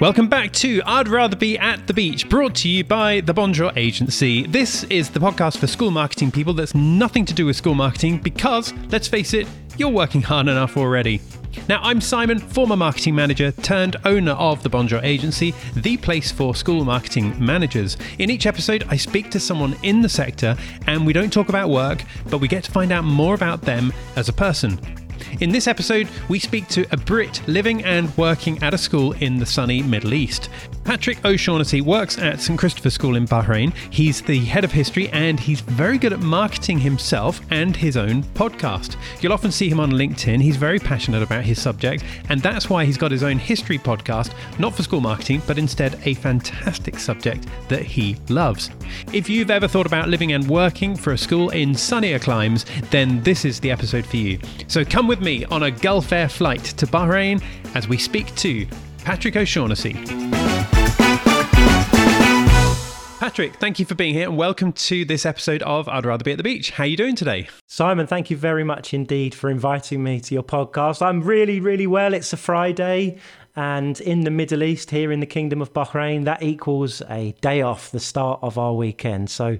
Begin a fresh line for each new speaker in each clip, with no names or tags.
Welcome back to I'd Rather Be at the Beach, brought to you by the Bonjour Agency. This is the podcast for school marketing people that's nothing to do with school marketing because, let's face it, you're working hard enough already. Now, I'm Simon, former marketing manager turned owner of the Bonjour Agency, the place for school marketing managers. In each episode, I speak to someone in the sector and we don't talk about work, but we get to find out more about them as a person. In this episode, we speak to a Brit living and working at a school in the sunny Middle East. Patrick O'Shaughnessy works at St Christopher School in Bahrain. He's the head of history and he's very good at marketing himself and his own podcast. You'll often see him on LinkedIn. He's very passionate about his subject, and that's why he's got his own history podcast, not for school marketing, but instead a fantastic subject that he loves. If you've ever thought about living and working for a school in sunnier climes, then this is the episode for you. So come with me on a Gulf Air flight to Bahrain as we speak to Patrick O'Shaughnessy. Patrick, thank you for being here and welcome to this episode of I'd Rather Be at the Beach. How are you doing today?
Simon, thank you very much indeed for inviting me to your podcast. I'm really, really well. It's a Friday, and in the Middle East, here in the Kingdom of Bahrain, that equals a day off, the start of our weekend. So,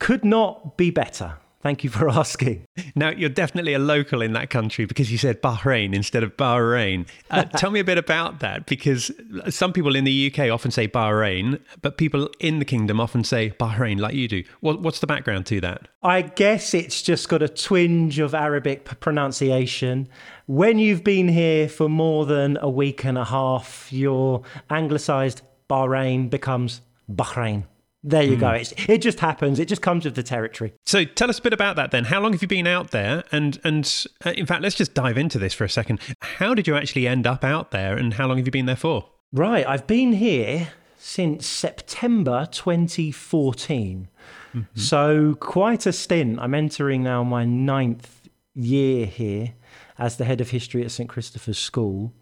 could not be better. Thank you for asking.
Now, you're definitely a local in that country because you said Bahrain instead of Bahrain. Uh, tell me a bit about that because some people in the UK often say Bahrain, but people in the kingdom often say Bahrain like you do. What, what's the background to that?
I guess it's just got a twinge of Arabic pronunciation. When you've been here for more than a week and a half, your anglicised Bahrain becomes Bahrain. There you mm. go. It's, it just happens. It just comes with the territory.
So tell us a bit about that then. How long have you been out there? And and uh, in fact, let's just dive into this for a second. How did you actually end up out there, and how long have you been there for?
Right, I've been here since September 2014. Mm-hmm. So quite a stint. I'm entering now my ninth year here as the head of history at St Christopher's School.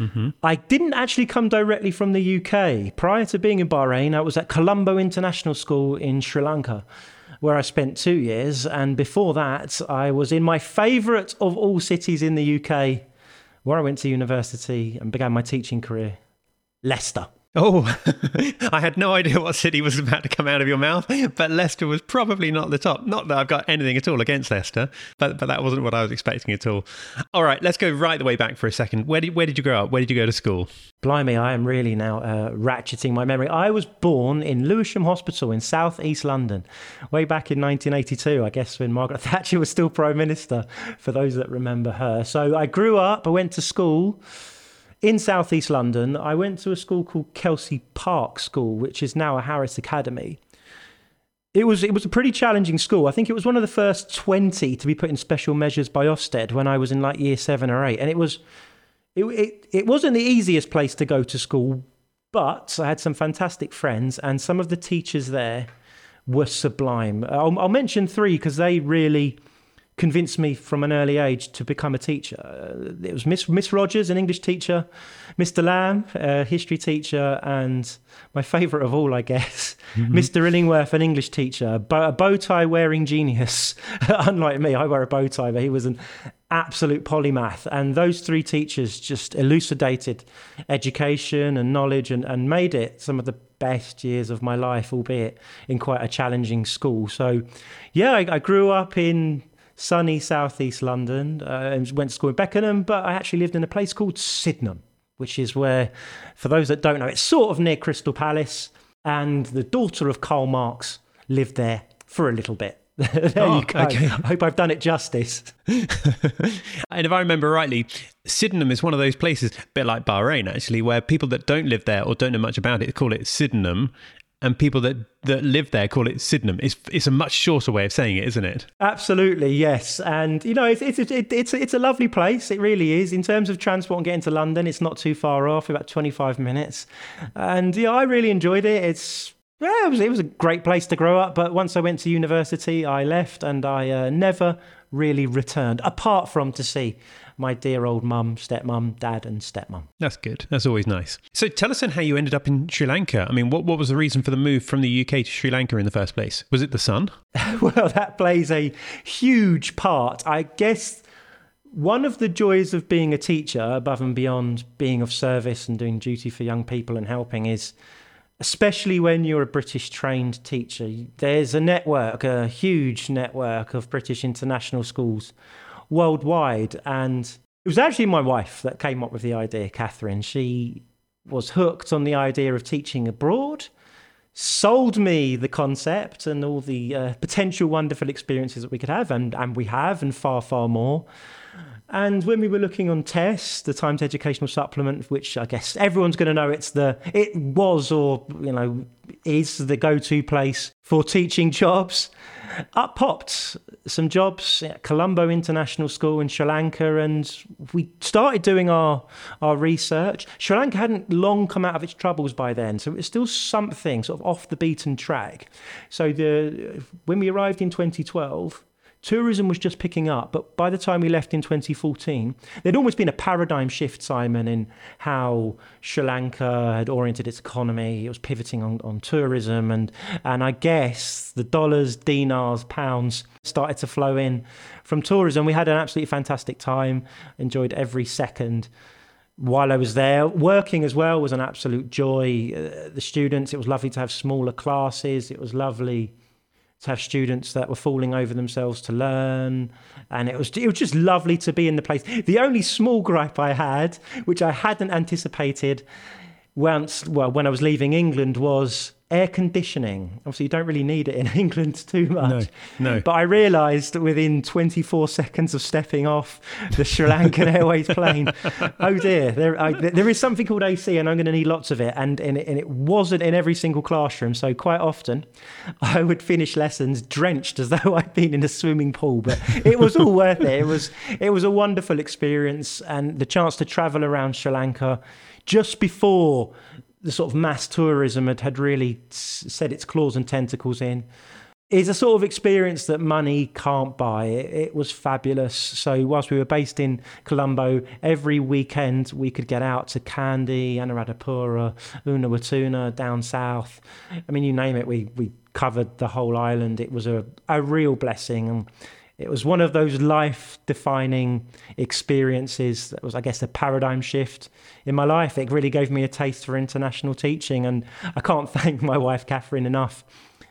Mm-hmm. I didn't actually come directly from the UK. Prior to being in Bahrain, I was at Colombo International School in Sri Lanka, where I spent two years. And before that, I was in my favourite of all cities in the UK, where I went to university and began my teaching career Leicester.
Oh, I had no idea what city was about to come out of your mouth, but Leicester was probably not the top. Not that I've got anything at all against Leicester, but but that wasn't what I was expecting at all. All right, let's go right the way back for a second. Where did where did you grow up? Where did you go to school?
Blimey, I am really now uh, ratcheting my memory. I was born in Lewisham Hospital in South East London, way back in 1982. I guess when Margaret Thatcher was still Prime Minister. For those that remember her, so I grew up. I went to school in southeast London, I went to a school called Kelsey Park School, which is now a Harris Academy. It was it was a pretty challenging school. I think it was one of the first twenty to be put in special measures by Ofsted when I was in like year seven or eight, and it was it it, it wasn't the easiest place to go to school, but I had some fantastic friends, and some of the teachers there were sublime. I'll, I'll mention three because they really convinced me from an early age to become a teacher. Uh, it was Miss, Miss Rogers, an English teacher, Mr. Lamb, a history teacher, and my favourite of all, I guess, mm-hmm. Mr. Illingworth, an English teacher, a bow tie wearing genius. Unlike me, I wear a bow tie, but he was an absolute polymath. And those three teachers just elucidated education and knowledge and, and made it some of the best years of my life, albeit in quite a challenging school. So, yeah, I, I grew up in sunny southeast London. Uh, went to school in Beckenham, but I actually lived in a place called Sydenham, which is where, for those that don't know, it's sort of near Crystal Palace. And the daughter of Karl Marx lived there for a little bit. there oh, you go. Okay. I hope I've done it justice.
and if I remember rightly, Sydenham is one of those places, a bit like Bahrain actually, where people that don't live there or don't know much about it call it Sydenham and people that, that live there call it Sydenham. It's, it's a much shorter way of saying it, isn't it?
Absolutely, yes. And, you know, it's, it's, it's, it's, it's a lovely place. It really is. In terms of transport and getting to London, it's not too far off, about 25 minutes. And, yeah, I really enjoyed it. It's yeah, it was, it was a great place to grow up. But once I went to university, I left and I uh, never really returned, apart from to see my dear old mum, stepmum, dad, and stepmum.
That's good. That's always nice. So tell us then how you ended up in Sri Lanka. I mean, what, what was the reason for the move from the UK to Sri Lanka in the first place? Was it the sun?
well, that plays a huge part. I guess One of the joys of being a teacher, above and beyond being of service and doing duty for young people and helping, is especially when you're a British trained teacher, there's a network, a huge network of British international schools worldwide. And it was actually my wife that came up with the idea, Catherine. She was hooked on the idea of teaching abroad sold me the concept and all the uh, potential wonderful experiences that we could have, and, and we have, and far, far more. And when we were looking on TES, the Times Educational Supplement, which I guess everyone's going to know, it's the it was or you know is the go-to place for teaching jobs. Up popped some jobs at Colombo International School in Sri Lanka, and we started doing our our research. Sri Lanka hadn't long come out of its troubles by then, so it was still something sort of off the beaten track. So the when we arrived in 2012 tourism was just picking up. But by the time we left in 2014, there'd almost been a paradigm shift, Simon, in how Sri Lanka had oriented its economy. It was pivoting on, on tourism. And, and I guess the dollars, dinars, pounds started to flow in from tourism. We had an absolutely fantastic time, enjoyed every second while I was there. Working as well was an absolute joy. Uh, the students, it was lovely to have smaller classes. It was lovely to have students that were falling over themselves to learn, and it was it was just lovely to be in the place. The only small gripe I had, which I hadn't anticipated, once well when I was leaving England, was air conditioning. Obviously, you don't really need it in England too much.
No, no.
But I realised within 24 seconds of stepping off the Sri Lankan Airways plane, oh dear, there, I, there is something called AC, and I'm going to need lots of it. And, and it, and it wasn't in every single classroom. So quite often, I would finish lessons drenched as though I'd been in a swimming pool. But it was all worth it. It was it was a wonderful experience, and the chance to travel around Sri Lanka just before the sort of mass tourism had, had really set its claws and tentacles in is a sort of experience that money can't buy. It, it, was fabulous. So whilst we were based in Colombo, every weekend we could get out to Kandy, Anuradhapura, Unawatuna, down south. I mean, you name it, we we covered the whole island. It was a, a real blessing. And it was one of those life defining experiences that was, I guess, a paradigm shift in my life. It really gave me a taste for international teaching. And I can't thank my wife, Catherine, enough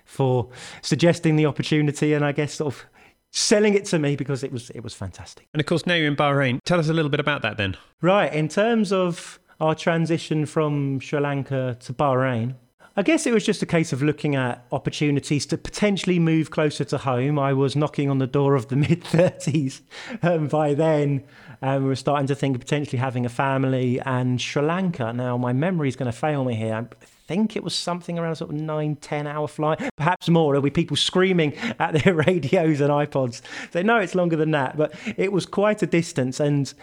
for suggesting the opportunity and I guess sort of selling it to me because it was it was fantastic.
And of course now you're in Bahrain. Tell us a little bit about that then.
Right, in terms of our transition from Sri Lanka to Bahrain, I guess it was just a case of looking at opportunities to potentially move closer to home. I was knocking on the door of the mid 30s um, by then. and we were starting to think of potentially having a family and Sri Lanka. Now, my memory is going to fail me here. I think it was something around sort of nine, 10 hour flight, perhaps more. There'll be people screaming at their radios and iPods. They know it's longer than that, but it was quite a distance. And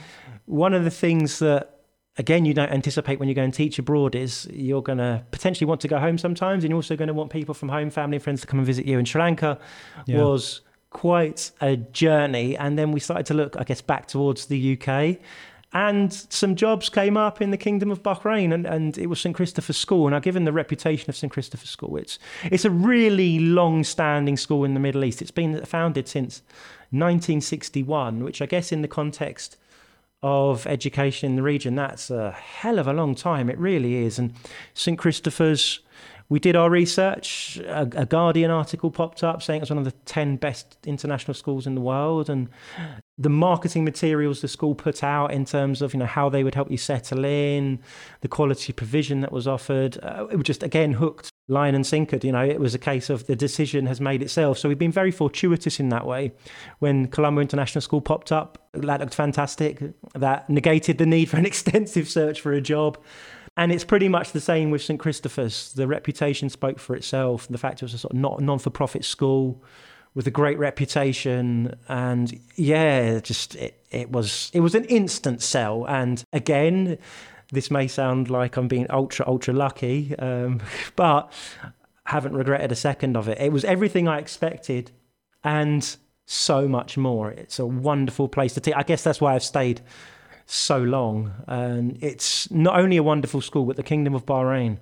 one of the things that again you don't anticipate when you go and teach abroad is you're going to potentially want to go home sometimes and you're also going to want people from home family and friends to come and visit you in sri lanka yeah. was quite a journey. And then we started to look i guess back towards the uk and some jobs came up in the kingdom of bahrain and, and it was st christopher's school. And now given the reputation of st christopher's school it's it's a really long standing school in the middle east. It's been founded since 1961 which i guess in the context of education in the region. That's a hell of a long time. It really is. And St. Christopher's, we did our research. A, a, Guardian article popped up saying it's one of the 10 best international schools in the world. And the marketing materials the school put out in terms of you know how they would help you settle in, the quality provision that was offered, uh, it was just again hooked line and sinker. You know, it was a case of the decision has made itself. So we've been very fortuitous in that way. When Colombo International School popped up, that looked fantastic. That negated the need for an extensive search for a job. And it's pretty much the same with St Christopher's. The reputation spoke for itself. The fact it was a sort of not non-for-profit school with a great reputation and yeah just it, it was it was an instant sell and again this may sound like i'm being ultra ultra lucky um, but haven't regretted a second of it. It was everything i expected and so much more. It's a wonderful place to teach i guess that's why i've stayed so long. And it's not only a wonderful school but the kingdom of bahrain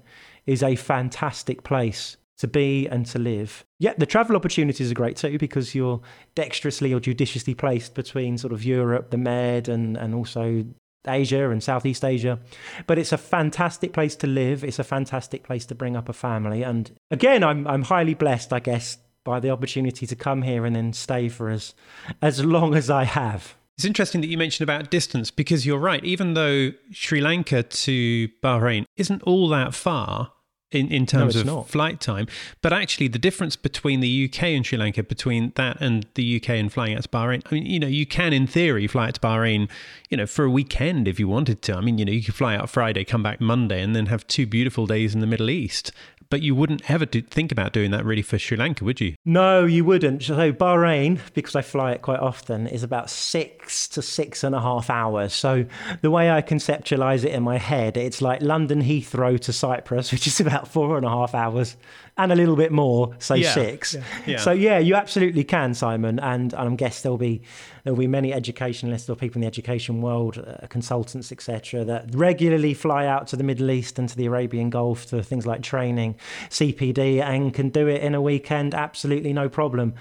is a fantastic place to be and to live. Yeah, the travel opportunities are great too because you're dexterously or judiciously placed between sort of Europe, the Med, and, and also Asia and Southeast Asia. But it's a fantastic place to live. It's a fantastic place to bring up a family. And again, I'm, I'm highly blessed, I guess, by the opportunity to come here and then stay for as, as long as I have.
It's interesting that you mentioned about distance because you're right. Even though Sri Lanka to Bahrain isn't all that far, in, in terms
No,
of
not.
flight time. But actually, the difference between the UK and Sri Lanka, between that and the UK and flying out to Bahrain, I mean, you know, you can, in theory, fly out to Bahrain, you know, for a weekend if you wanted to. I mean, you know, you could fly out Friday, come back Monday, and then have two beautiful days in the Middle East. But you wouldn't ever do, think about doing that really for Sri Lanka, would you?
No, you wouldn't. So Bahrain, because I fly it quite often, is about six to six and a half hours. So the way I conceptualize it in my head, it's like London Heathrow to Cyprus, which is about four and a half hours, and a little bit more, so
Yeah,
six.
yeah, yeah.
So yeah, you absolutely can, Simon. And I guess there'll be there'll be many educationalists or people in the education world, uh, consultants, etc., that regularly fly out to the Middle East and to the Arabian Gulf to things like training, CPD, and can do it in a weekend absolutely no problem.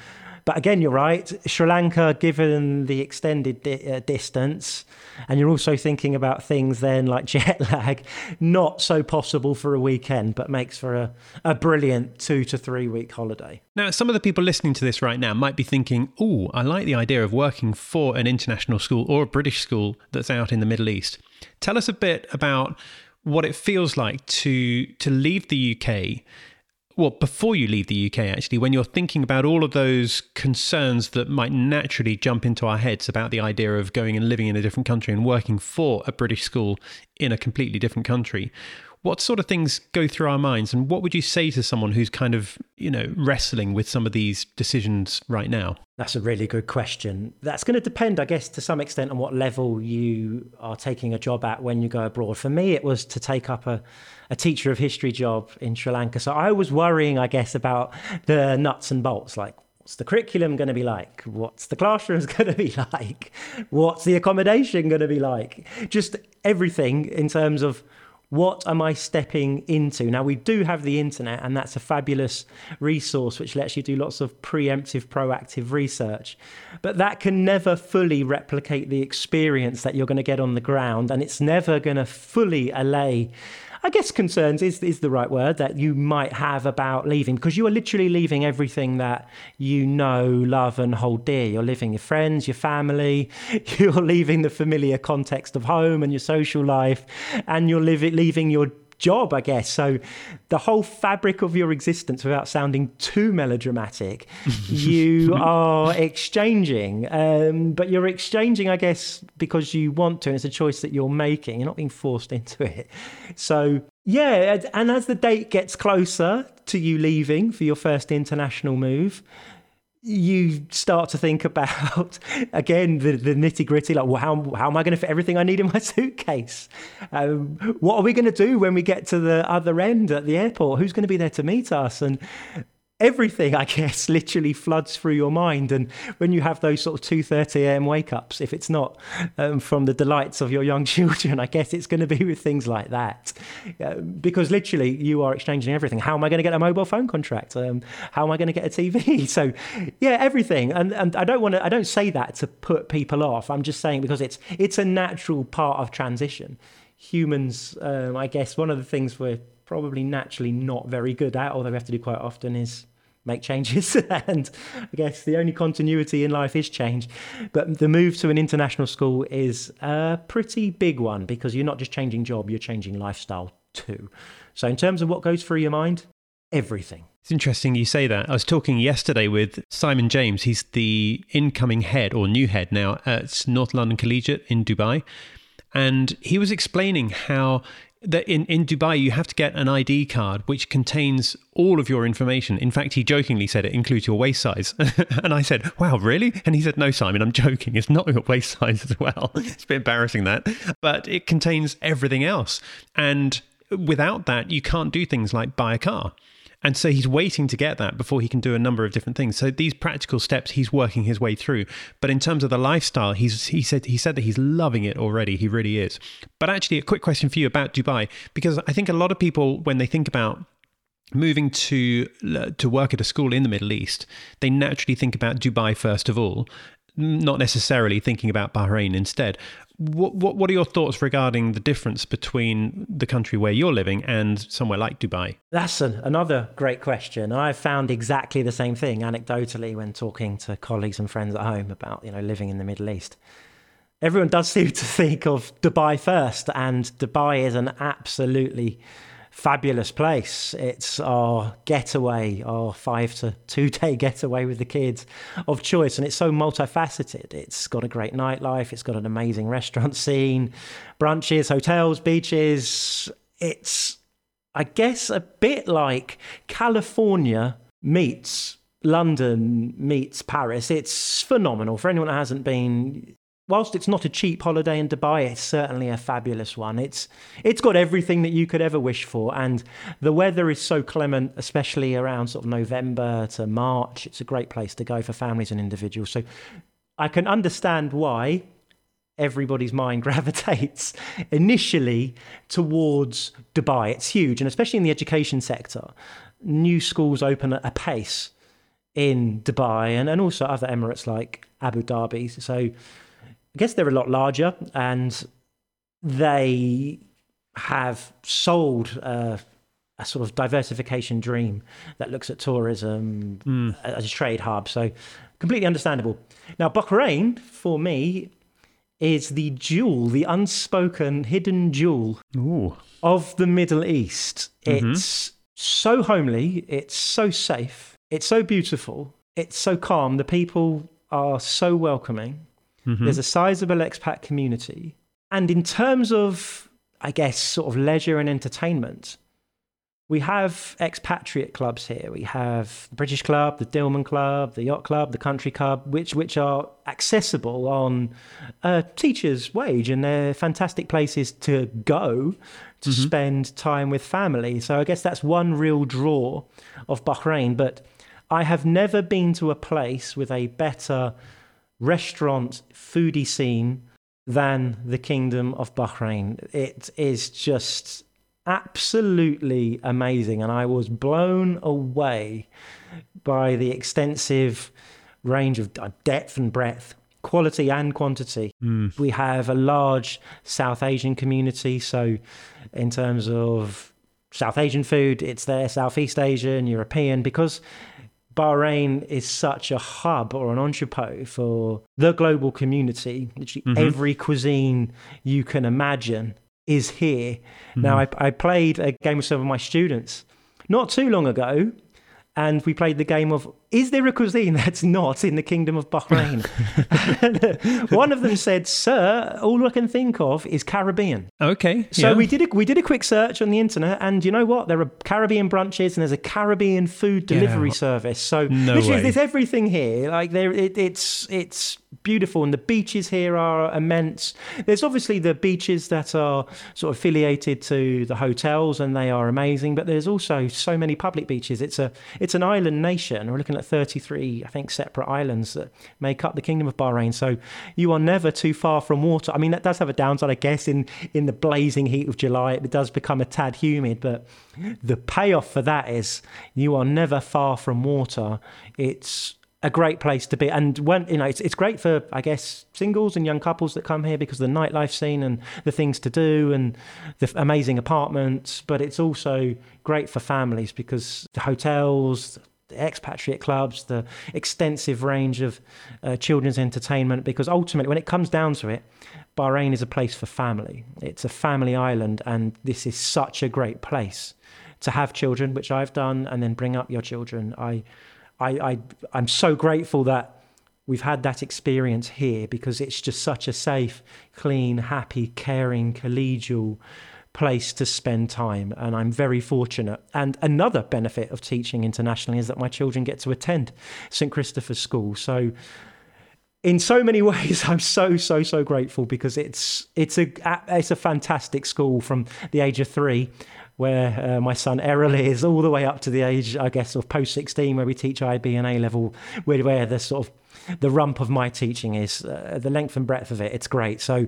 But again, you're right. Sri Lanka, given the extended di- uh, distance, and you're also thinking about things then like jet lag, not so possible for a weekend, but makes for a, a brilliant two to three week holiday.
Now, some of the people listening to this right now might be thinking, oh, I like the idea of working for an international school or a British school that's out in the Middle East. Tell us a bit about what it feels like to to leave the UK. Well, before you leave the UK, actually, when you're thinking about all of those concerns that might naturally jump into our heads about the idea of going and living in a different country and working for a British school in a completely different country, what sort of things go through our minds and what would you say to someone who's kind of you know wrestling with some of these decisions right now
That's a really good question. That's going to depend, I guess, to some extent on what level you are taking a job at when you go abroad. For me, it was to take up a, a teacher of history job in Sri Lanka. So I was worrying, I guess, about the nuts and bolts, like what's the curriculum going to be like? What's the classrooms going to be like? What's the accommodation going to be like? Just everything in terms of what am I stepping into? Now, we do have the internet, and that's a fabulous resource which lets you do lots of preemptive, proactive research. But that can never fully replicate the experience that you're going to get on the ground, and it's never going to fully allay. I guess concerns is, is the right word that you might have about leaving because you are literally leaving everything that you know, love, and hold dear. You're leaving your friends, your family, you're leaving the familiar context of home and your social life, and you're leaving, leaving your job, I guess. So the whole fabric of your existence, without sounding too melodramatic, you are exchanging. Um, but you're exchanging, I guess, because you want to, and it's a choice that you're making. You're not being forced into it. So yeah, and as the date gets closer to you leaving for your first international move, you start to think about again the, the nitty gritty like well, how, how am i going to fit everything i need in my suitcase? Um, what are we going to do when we get to the other end at the airport? Who's going to be there to meet us? And everything i guess literally floods through your mind. And when you have those sort of 2.30 a.m wake ups if it's not um, from the delights of your young children i guess it's going to be with things like that. Uh, because literally you are exchanging everything. How am i going to get a mobile phone contract? Um, how am i going to get a tv so yeah everything. And, and i don't want to i don't say that to put people off. I'm just saying because it's it's a natural part of transition. Humans um, i guess one of the things we're probably naturally not very good at although we have to do quite often is make changes and i guess the only continuity in life is change but the move to an international school is a pretty big one because you're not just changing job you're changing lifestyle too so in terms of what goes through your mind everything
It's interesting you say that. I was talking yesterday with Simon James. He's the incoming head or new head now at North London Collegiate in Dubai. And he was explaining how that in, in Dubai you have to get an ID card which contains all of your information. In fact, he jokingly said it includes your waist size. and I said, Wow, really? And he said, No, Simon, I'm joking. It's not your waist size as well. It's a bit embarrassing that. But it contains everything else. And without that, you can't do things like buy a car. And so he's waiting to get that before he can do a number of different things. So these practical steps he's working his way through. But in terms of the lifestyle, he's he said he said that he's loving it already. He really is. But actually, a quick question for you about Dubai, because I think a lot of people when they think about moving to to work at a school in the Middle East, they naturally think about Dubai first of all, not necessarily thinking about Bahrain instead. What, what, what are your thoughts regarding the difference between the country where you're living and somewhere like Dubai?
That's an, another great question. And I've found exactly the same thing anecdotally when talking to colleagues and friends at home about you know living in the Middle East. Everyone does seem to think of Dubai first, and Dubai is an absolutely fabulous place. It's our getaway, our five to two day getaway with the kids of choice. And it's so multifaceted. It's got a great nightlife, it's got an amazing restaurant scene, brunches, hotels, beaches. It's, I guess, a bit like California meets London meets Paris. It's phenomenal. For anyone that hasn't been, whilst it's not a cheap holiday in Dubai, it's certainly a fabulous one. It's it's got everything that you could ever wish for, and the weather is so clement, especially around sort of November to March. It's a great place to go for families and individuals. So I can understand why everybody's mind gravitates initially towards Dubai. It's huge, and especially in the education sector, new schools open at a pace in Dubai and, and also other Emirates like Abu Dhabi. So I guess they're a lot larger and they have sold uh, a sort of diversification dream that looks at tourism mm. as a trade hub. So completely understandable. Now, Bahrain, for me, is the jewel, the unspoken hidden jewel
Ooh.
of the Middle East. Mm-hmm. It's so homely, it's so safe, it's so beautiful, it's so calm. The people are so welcoming. Mm-hmm. There's a sizable expat community. And in terms of, I guess, sort of leisure and entertainment, we have expatriate clubs here. We have the British Club, the Dilmun Club, the Yacht Club, the Country Club, which which are accessible on a teacher's wage, and they're fantastic places to go to mm-hmm. spend time with family. So I guess that's one real draw of Bahrain. But I have never been to a place with a better restaurant foodie scene than the Kingdom of Bahrain. It is just absolutely amazing, and I was blown away by the extensive range of depth and breadth. Quality and quantity. Mm. We have a large South Asian community. So, in terms of South Asian food, it's there, Southeast Asian, European, because Bahrain is such a hub or an entrepot for the global community. Literally mm-hmm. every cuisine you can imagine is here. Mm-hmm. Now, I, I played a game with some of my students not too long ago, and we played the game of is there a cuisine that's not in the kingdom of Bahrain? One of them said, "Sir, all I can think of is Caribbean."
Okay.
So
yeah.
we did a, we did a quick search on the internet, and you know what? There are Caribbean brunches, and there's a Caribbean food delivery yeah. service. So
no
literally,
way.
there's everything here. Like there, it, it's it's beautiful, and the beaches here are immense. There's obviously the beaches that are sort of affiliated to the hotels, and they are amazing. But there's also so many public beaches. It's a it's an island nation. We're looking at 33, I think, separate islands that make up the Kingdom of Bahrain. So you are never too far from water. I mean, that does have a downside, I guess, in, in the blazing heat of July. It does become a tad humid, but the payoff for that is you are never far from water. It's a great place to be. And when you know, it's it's great for I guess singles and young couples that come here because of the nightlife scene and the things to do and the amazing apartments. But it's also great for families because the hotels, the expatriate clubs, the extensive range of uh, children's entertainment. Because ultimately, when it comes down to it, Bahrain is a place for family. It's a family island, and this is such a great place to have children, which I've done, and then bring up your children. I, I, I I'm so grateful that we've had that experience here because it's just such a safe, clean, happy, caring, collegial place to spend time, and I'm very fortunate. And another benefit of teaching internationally is that my children get to attend St Christopher's School. So, in so many ways, I'm so so so grateful because it's it's a it's a fantastic school from the age of three. Where uh, my son Errol is, all the way up to the age, I guess, of post 16, where we teach IB and A level, where, where the sort of the rump of my teaching is, uh, the length and breadth of it. It's great. So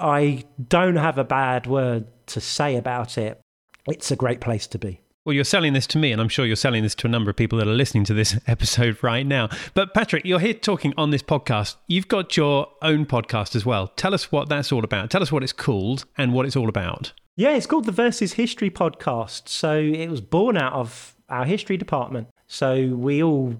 I don't have a bad word to say about it. It's a great place to be.
Well, you're selling this to me, and I'm sure you're selling this to a number of people that are listening to this episode right now. But Patrick, you're here talking on this podcast. You've got your own podcast as well. Tell us what that's all about. Tell us what it's called and what it's all about.
Yeah, it's called the Versus History Podcast. So it was born out of our history department. So we all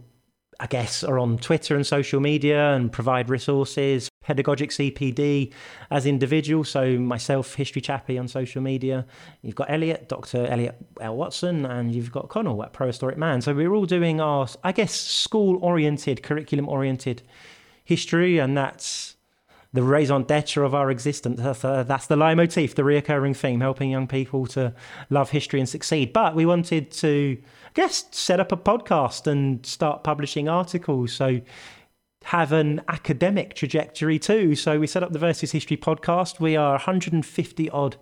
I guess, are on Twitter and social media and provide resources, pedagogic CPD as individuals. So myself, History Chappy on social media. You've got Elliot, Dr. Elliot L. Watson, and you've got Connell at Prohistoric Man. So we're all doing our, I guess, school-oriented, curriculum-oriented history, and that's the raison d'etre of our existence. That's the leitmotif, the reoccurring theme, helping young people to love history and succeed. But we wanted to I guess, set up a podcast and start publishing articles. So have an academic trajectory too. So we set up the Versus History podcast. We are 150 odd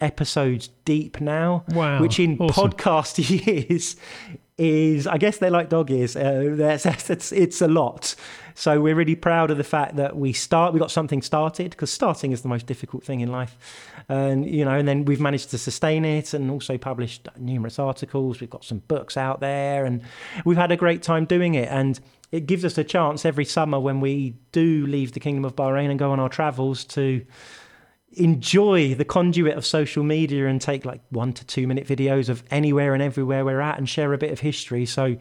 episodes deep now.
Wow.
Which in
awesome.
podcast years is, I guess they're like dog years. Uh, it's, it's a lot. So we're really proud of the fact that we start, we got something started because starting is the most difficult thing in life. And, you know, and then we've managed to sustain it and also published numerous articles. We've got some books out there and we've had a great time doing it. And it gives us a chance every summer when we do leave the Kingdom of Bahrain and go on our travels to enjoy the conduit of social media and take like one to two minute videos of anywhere and everywhere we're at and share a bit of history. So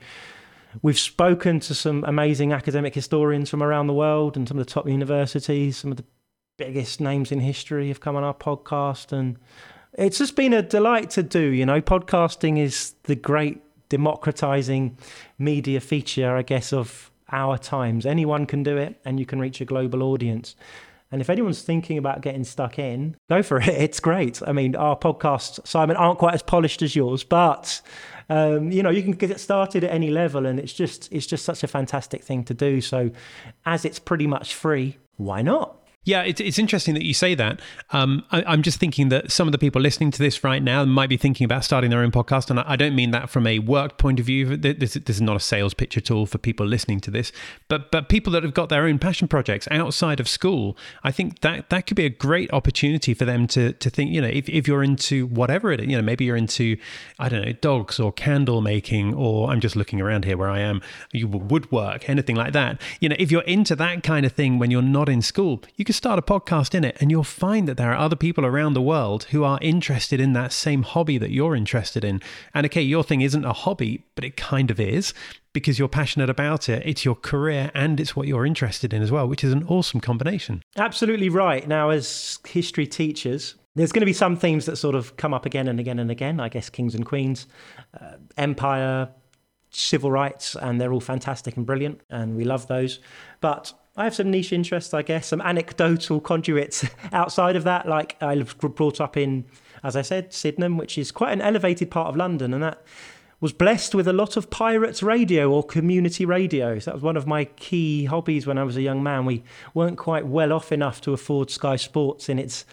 we've spoken to some amazing academic historians from around the world and some of the top universities, some of the biggest names in history have come on our podcast and it's just been a delight to do, you know. Podcasting is the great democratizing media feature, I guess, of our times. Anyone can do it and you can reach a global audience. And if anyone's thinking about getting stuck in, go for it. It's great. I mean, our podcasts, Simon, aren't quite as polished as yours, but um, you know, you can get started at any level, and it's just it's just such a fantastic thing to do. So, as it's pretty much free, why not?
Yeah, it's, it's interesting that you say that. Um, I, am just thinking that some of the people listening to this right now might be thinking about starting their own podcast. And I, I don't mean that from a work point of view. This, this, is not a sales pitch at all for people listening to this. But but people that have got their own passion projects outside of school, I think that that could be a great opportunity for them to, to think, you know, if, if you're into whatever it is, you know, maybe you're into, I don't know, dogs or candle making, or I'm just looking around here where I am, you woodwork, anything like that. You know, if you're into that kind of thing when you're not in school, you can start a podcast in it and you'll find that there are other people around the world who are interested in that same hobby that you're interested in. And okay, your thing isn't a hobby, but it kind of is because you're passionate about it. It's your career and it's what you're interested in as well, which is an awesome combination.
Absolutely right. Now, as history teachers, there's going to be some themes that sort of come up again and again and again. I guess kings and queens, uh, empire, civil rights, and they're all fantastic and brilliant, and we love those. But I have some niche interests, I guess, some anecdotal conduits outside of that. Like I was brought up in, as I said, Sydenham, which is quite an elevated part of London, and that was blessed with a lot of pirates radio or community radio. So that was one of my key hobbies when I was a young man. We weren't quite well off enough to afford Sky Sports in its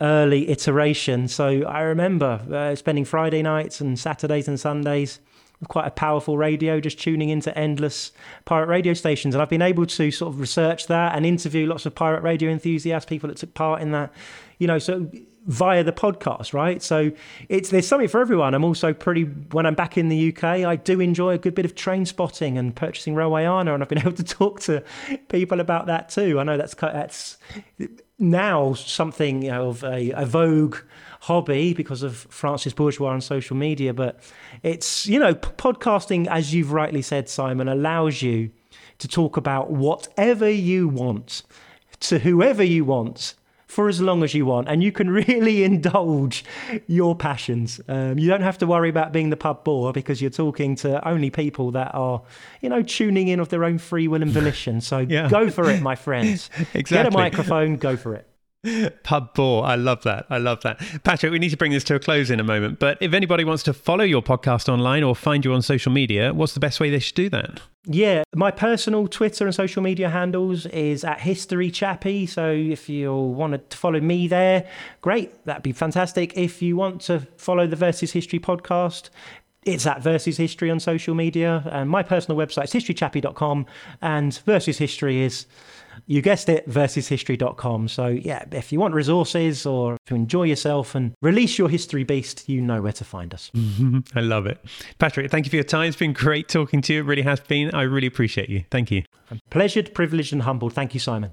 early iteration. So I remember uh, spending Friday nights and Saturdays and Sundays quite a powerful radio, just tuning into endless pirate radio stations. And I've been able to sort of research that and interview lots of pirate radio enthusiasts, people that took part in that, you know, so via the podcast, right? So it's there's something for everyone. I'm also pretty when I'm back in the UK, I do enjoy a good bit of train spotting and purchasing railway Railwayana, and I've been able to talk to people about that too. I know that's that's now something you know, of a, a vogue hobby because of Francis Bourgeois and social media. But it's, you know, podcasting, as you've rightly said, Simon, allows you to talk about whatever you want to whoever you want for as long as you want, and you can really indulge your passions. Um, you don't have to worry about being the pub bore because you're talking to only people that are, you know, tuning in of their own free will and volition. So yeah. go for it, my friends.
exactly.
Get a microphone, go for it.
Pub bore. I love that. I love that. Patrick, we need to bring this to a close in a moment. But if anybody wants to follow your podcast online or find you on social media, what's the best way they should do that?
Yeah, my personal Twitter and social media handles is at History Chappy. So if you want to follow me there, great. That'd be fantastic. If you want to follow the Versus History podcast, it's at Versus History on social media. And my personal website is historychappy.com. And Versus History is, you guessed it, versushistory.com. So, yeah, if you want resources or to enjoy yourself and release your history beast, you know where to find us.
I love it. Patrick, thank you for your time. It's been great talking to you. It really has been. I really appreciate you. Thank you.
I'm pleasured, privileged, and humbled. Thank you, Simon.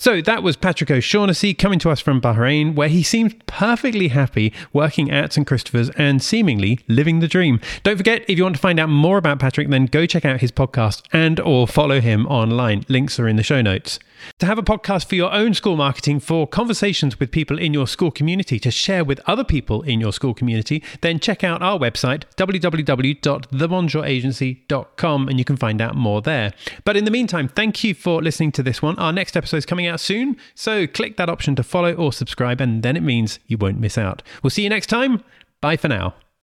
So that was Patrick O'Shaughnessy coming to us from Bahrain, where he seemed perfectly happy working at St. Christopher's and seemingly living the dream. Don't forget, if you want to find out more about Patrick, then go check out his podcast and or follow him online. Links are in the show notes. To have a podcast for your own school marketing, for conversations with people in your school community, to share with other people in your school community, then check out our website, www.thebonjouragency.com, and you can find out more there. But in the meantime, thank you for listening to this one. Our next episode is coming out soon, so click that option to follow or subscribe, and then it means you won't miss out. We'll see you next time. Bye for now.